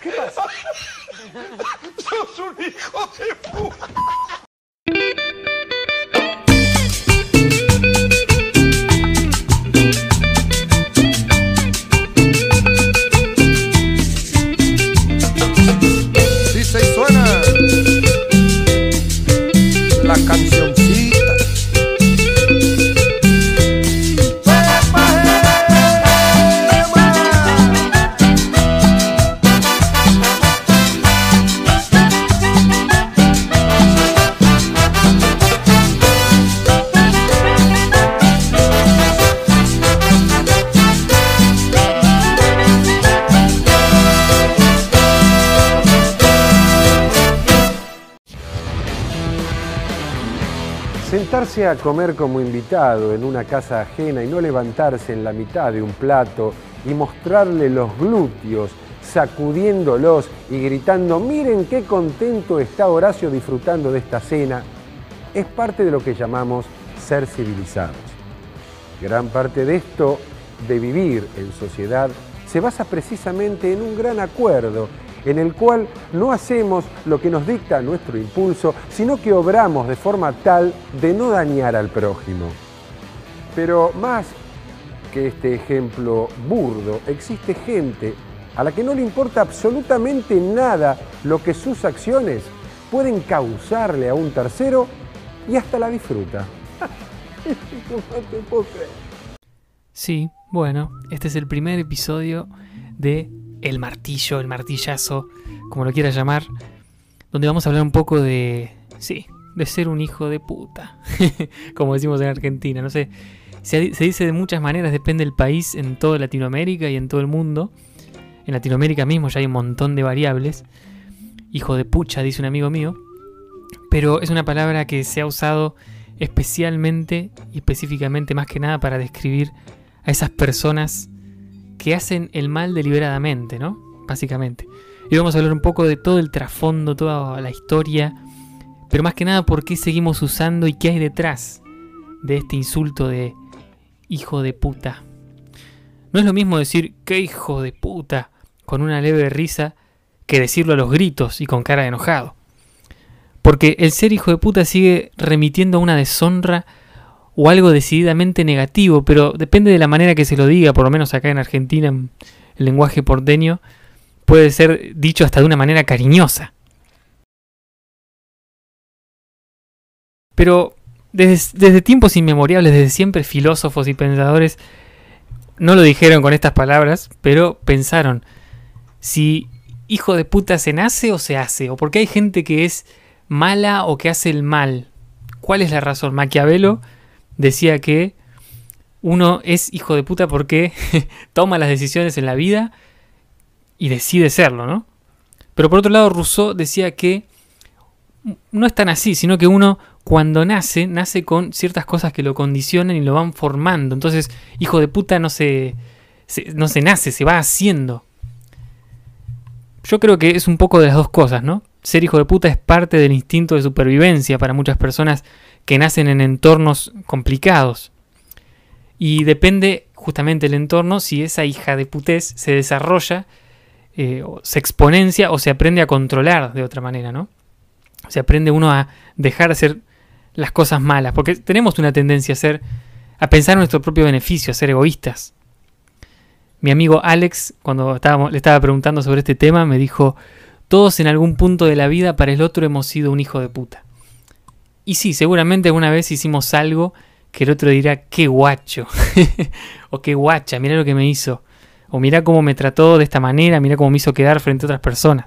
¿Qué pasa? ¡Sos un hijo de puta! A comer como invitado en una casa ajena y no levantarse en la mitad de un plato y mostrarle los glúteos, sacudiéndolos y gritando, miren qué contento está Horacio disfrutando de esta cena, es parte de lo que llamamos ser civilizados. Gran parte de esto, de vivir en sociedad, se basa precisamente en un gran acuerdo en el cual no hacemos lo que nos dicta nuestro impulso, sino que obramos de forma tal de no dañar al prójimo. Pero más que este ejemplo burdo, existe gente a la que no le importa absolutamente nada lo que sus acciones pueden causarle a un tercero y hasta la disfruta. Sí, bueno, este es el primer episodio de El Martillo, el Martillazo, como lo quieras llamar, donde vamos a hablar un poco de, sí, de ser un hijo de puta, como decimos en Argentina, no sé, se, se dice de muchas maneras, depende del país, en toda Latinoamérica y en todo el mundo. En Latinoamérica mismo ya hay un montón de variables. Hijo de pucha, dice un amigo mío. Pero es una palabra que se ha usado especialmente y específicamente más que nada para describir a esas personas que hacen el mal deliberadamente, ¿no? Básicamente. Y vamos a hablar un poco de todo el trasfondo, toda la historia, pero más que nada por qué seguimos usando y qué hay detrás de este insulto de hijo de puta. No es lo mismo decir qué hijo de puta con una leve risa que decirlo a los gritos y con cara de enojado. Porque el ser hijo de puta sigue remitiendo a una deshonra o algo decididamente negativo, pero depende de la manera que se lo diga, por lo menos acá en Argentina, en el lenguaje porteño, puede ser dicho hasta de una manera cariñosa. Pero desde, desde tiempos inmemorables, desde siempre filósofos y pensadores no lo dijeron con estas palabras, pero pensaron, si hijo de puta se nace o se hace, o porque hay gente que es mala o que hace el mal. ¿Cuál es la razón? Maquiavelo decía que uno es hijo de puta porque toma las decisiones en la vida y decide serlo, ¿no? Pero por otro lado, Rousseau decía que no es tan así, sino que uno cuando nace, nace con ciertas cosas que lo condicionan y lo van formando. Entonces, hijo de puta no se, se- no se nace, se va haciendo. Yo creo que es un poco de las dos cosas, ¿no? Ser hijo de puta es parte del instinto de supervivencia para muchas personas que nacen en entornos complicados. Y depende justamente el entorno si esa hija de putés se desarrolla, eh, se exponencia o se aprende a controlar de otra manera, ¿no? Se aprende uno a dejar de hacer las cosas malas, porque tenemos una tendencia a ser, a pensar en nuestro propio beneficio, a ser egoístas. Mi amigo Alex, cuando le estaba preguntando sobre este tema, me dijo, todos en algún punto de la vida para el otro hemos sido un hijo de puta. Y sí, seguramente alguna vez hicimos algo que el otro dirá, qué guacho, o qué guacha, mira lo que me hizo, o mira cómo me trató de esta manera, mira cómo me hizo quedar frente a otras personas.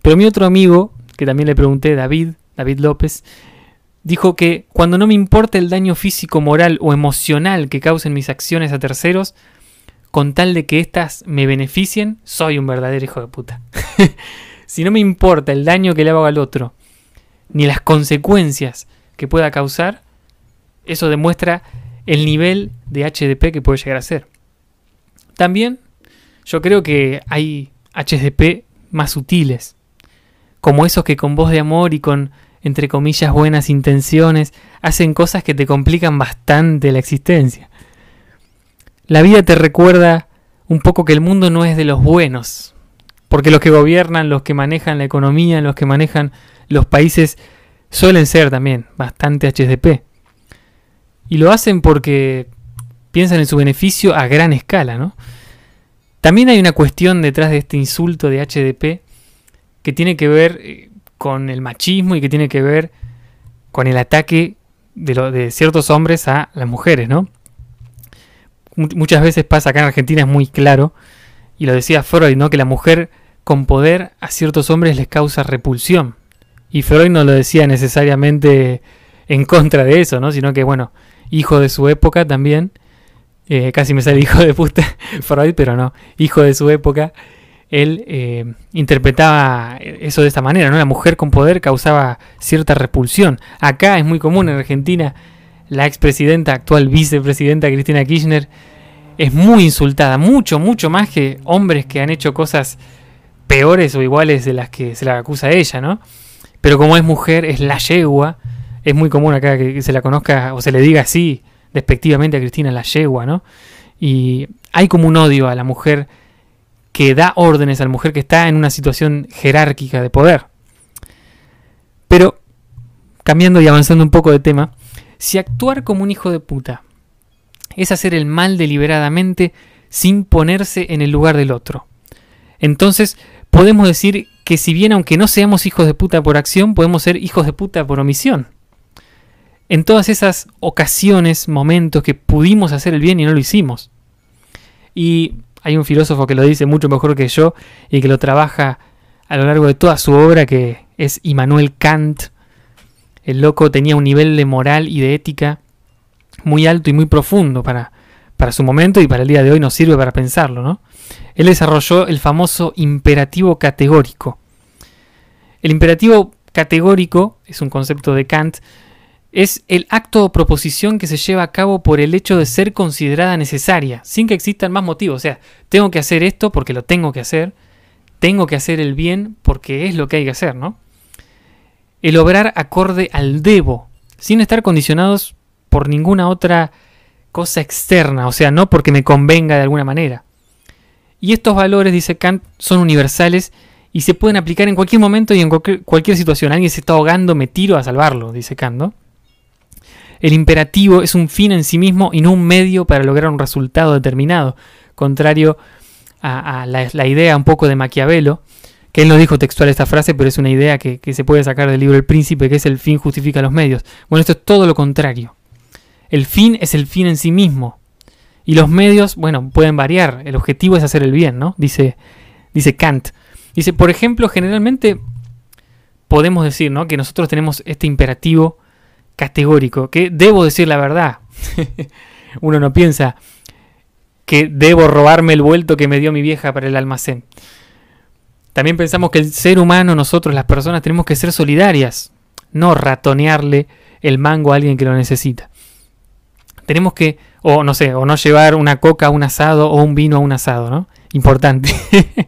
Pero mi otro amigo, que también le pregunté, David, David López, dijo que cuando no me importa el daño físico, moral o emocional que causen mis acciones a terceros, con tal de que éstas me beneficien, soy un verdadero hijo de puta. si no me importa el daño que le hago al otro, ni las consecuencias que pueda causar, eso demuestra el nivel de HDP que puede llegar a ser. También yo creo que hay HDP más sutiles, como esos que con voz de amor y con, entre comillas, buenas intenciones, hacen cosas que te complican bastante la existencia. La vida te recuerda un poco que el mundo no es de los buenos, Porque los que gobiernan, los que manejan la economía, los que manejan los países, suelen ser también bastante HDP. Y lo hacen porque piensan en su beneficio a gran escala, ¿no? También hay una cuestión detrás de este insulto de HDP que tiene que ver eh, con el machismo y que tiene que ver con el ataque de, ciertos hombres a las mujeres, ¿no? Mu- Muchas veces pasa acá en Argentina, es muy claro, y lo decía Freud, ¿no? Que la mujer con poder a ciertos hombres les causa repulsión. Y Freud no lo decía necesariamente en contra de eso, ¿no? Sino que, bueno, hijo de su época también, eh, casi me sale hijo de puta Freud, pero no, hijo de su época, él eh, interpretaba eso de esta manera, ¿no? La mujer con poder causaba cierta repulsión. Acá es muy común en Argentina, la expresidenta, actual vicepresidenta Cristina Kirchner, es muy insultada, mucho, mucho más que hombres que han hecho cosas peores o iguales de las que se la acusa a ella, ¿no? Pero como es mujer, es la yegua, es muy común acá que se la conozca o se le diga así despectivamente a Cristina la yegua, ¿no? Y hay como un odio a la mujer que da órdenes a la mujer que está en una situación jerárquica de poder. Pero, cambiando y avanzando un poco de tema, si actuar como un hijo de puta es hacer el mal deliberadamente sin ponerse en el lugar del otro, entonces podemos decir que si bien aunque no seamos hijos de puta por acción, podemos ser hijos de puta por omisión. En todas esas ocasiones, momentos que pudimos hacer el bien y no lo hicimos. Y hay un filósofo que lo dice mucho mejor que yo y que lo trabaja a lo largo de toda su obra, que es Immanuel Kant. El loco tenía un nivel de moral y de ética muy alto y muy profundo para, para su momento y para el día de hoy nos sirve para pensarlo, ¿no? Él desarrolló el famoso imperativo categórico. El imperativo categórico es un concepto de Kant, es el acto o proposición que se lleva a cabo por el hecho de ser considerada necesaria, sin que existan más motivos. O sea, tengo que hacer esto porque lo tengo que hacer, tengo que hacer el bien porque es lo que hay que hacer, ¿no? El obrar acorde al debo, sin estar condicionados por ninguna otra cosa externa, o sea, no porque me convenga de alguna manera. Y estos valores, dice Kant, son universales y se pueden aplicar en cualquier momento y en cualquier, cualquier situación. Alguien se está ahogando, me tiro a salvarlo, dice Kant, ¿no? El imperativo es un fin en sí mismo y no un medio para lograr un resultado determinado, contrario a, la, la idea un poco de Maquiavelo, que él no dijo textual esta frase, pero es una idea que, que se puede sacar del libro El Príncipe, que es el fin justifica los medios. Bueno, esto es todo lo contrario. El fin es el fin en sí mismo. Y los medios, bueno, pueden variar. El objetivo es hacer el bien, ¿no? Dice, dice Kant. Dice, por ejemplo, generalmente podemos decir, ¿no? Que nosotros tenemos este imperativo categórico, que debo decir la verdad. Uno no piensa que debo robarme el vuelto que me dio mi vieja para el almacén. También pensamos que el ser humano, nosotros, las personas, tenemos que ser solidarias, no ratonearle el mango a alguien que lo necesita. Tenemos que, o no sé, o no llevar una coca a un asado o un vino a un asado, ¿no? Importante.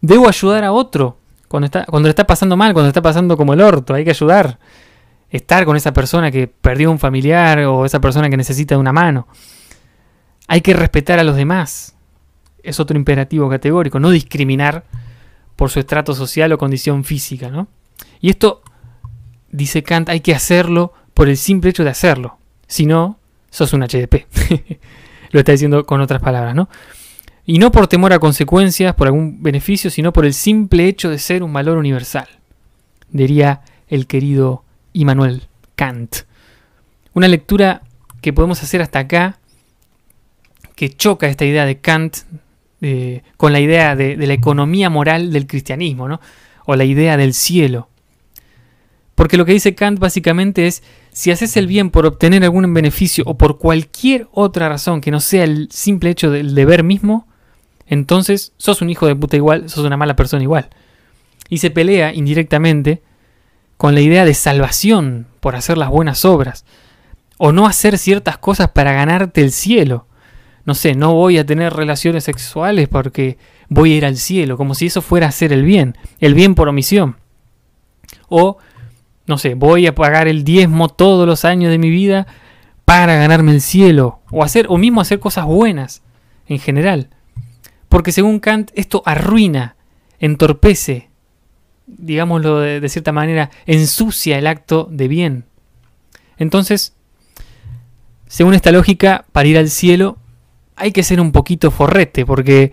Debo ayudar a otro cuando está, cuando está pasando mal, cuando está pasando como el orto, hay que ayudar. Estar con esa persona que perdió un familiar o esa persona que necesita de una mano. Hay que respetar a los demás. Es otro imperativo categórico, no discriminar por su estrato social o condición física, ¿no? Y esto, dice Kant, hay que hacerlo por el simple hecho de hacerlo. Si no, sos un HDP. Lo está diciendo con otras palabras, ¿no? Y no por temor a consecuencias, por algún beneficio, sino por el simple hecho de ser un valor universal, diría el querido Immanuel Kant. Una lectura que podemos hacer hasta acá, que choca esta idea de Kant eh, con la idea de, de la economía moral del cristianismo, ¿no? o la idea del cielo. Porque lo que dice Kant básicamente es, si haces el bien por obtener algún beneficio o por cualquier otra razón que no sea el simple hecho del deber mismo, entonces sos un hijo de puta igual, sos una mala persona igual. Y se pelea indirectamente con la idea de salvación por hacer las buenas obras, o no hacer ciertas cosas para ganarte el cielo. No sé, no voy a tener relaciones sexuales porque voy a ir al cielo, como si eso fuera hacer el bien, el bien por omisión. O no sé, voy a pagar el diezmo todos los años de mi vida para ganarme el cielo, o hacer, o mismo hacer cosas buenas en general. Porque según Kant, esto arruina entorpece, digámoslo de, de cierta manera, ensucia el acto de bien. Entonces, según esta lógica, para ir al cielo hay que ser un poquito forrete, porque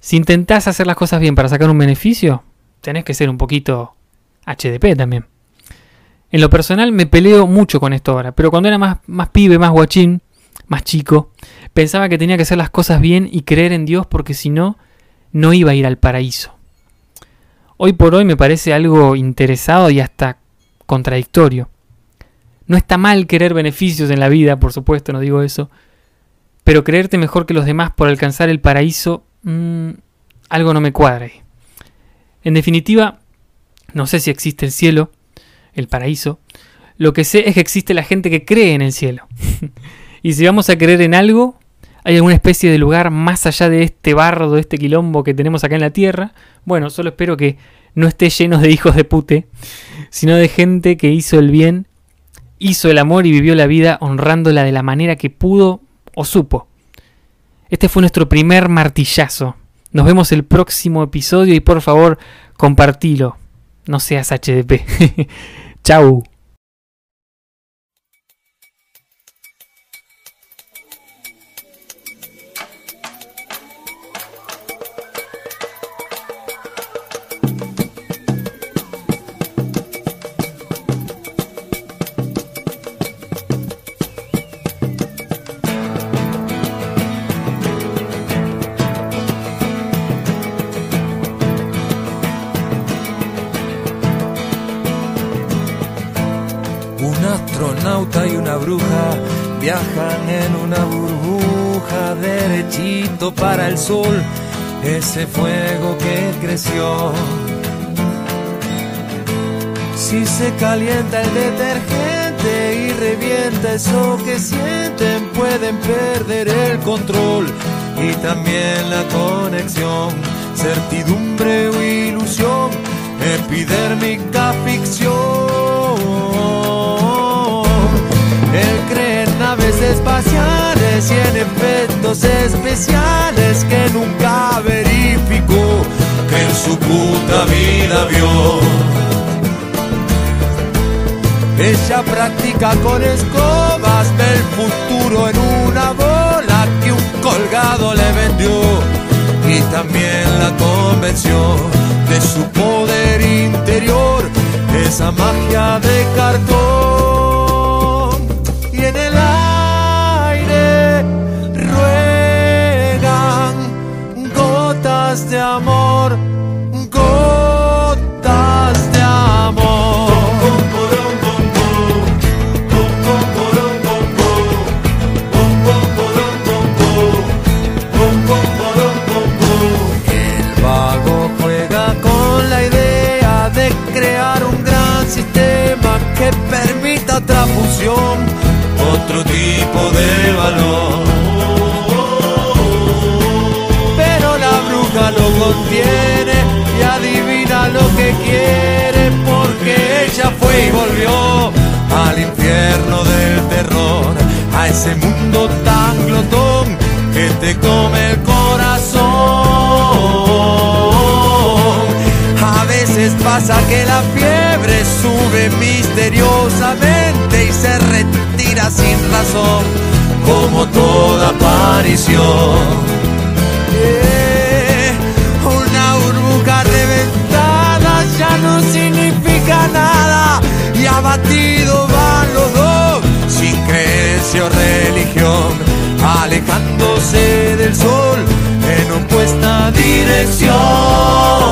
si intentás hacer las cosas bien para sacar un beneficio, tenés que ser un poquito HDP también. En lo personal me peleo mucho con esto ahora, pero cuando era más, más pibe, más guachín, más chico, pensaba que tenía que hacer las cosas bien y creer en Dios porque si no, no iba a ir al paraíso. Hoy por hoy me parece algo interesado y hasta contradictorio. No está mal querer beneficios en la vida, por supuesto, no digo eso, pero creerte mejor que los demás por alcanzar el paraíso, mmm, algo no me cuadra ahí. En definitiva, no sé si existe el cielo, el paraíso. Lo que sé es que existe la gente que cree en el cielo. y si vamos a creer en algo, hay alguna especie de lugar más allá de este barro, de este quilombo que tenemos acá en la tierra. Bueno, solo espero que no esté lleno de hijos de pute, sino de gente que hizo el bien, hizo el amor y vivió la vida honrándola de la manera que pudo o supo. Este fue nuestro primer martillazo. Nos vemos el próximo episodio y por favor compartilo. No seas HDP. Chau. Y una bruja viajan en una burbuja derechito para el sol, ese fuego que creció. Si se calienta el detergente y revienta eso que sienten, pueden perder el control y también la conexión, certidumbre o ilusión, epidérmica ficción. Espaciales y en efectos especiales que nunca verificó que en su puta vida vio. Ella practica con escobas, ve el futuro en una bola que un colgado le vendió y también la convenció de su poder interior, esa magia de cartón. Que permita otra fusión, otro tipo de valor. Pero la bruja lo contiene y adivina lo que quiere porque ella fue y volvió al infierno del terror, a ese mundo tan glotón que te come el corazón. A veces pasa que la fiebre sube misteriosamente y se retira sin razón, como toda aparición. Eh, Una burbuja reventada ya no significa nada y abatido van los dos sin creencia o religión alejándose del sol en opuesta dirección.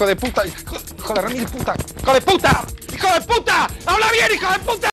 Hijo de puta. Hijo, hijo de puta. Hijo de puta. Hijo de puta. Habla bien, hijo de puta.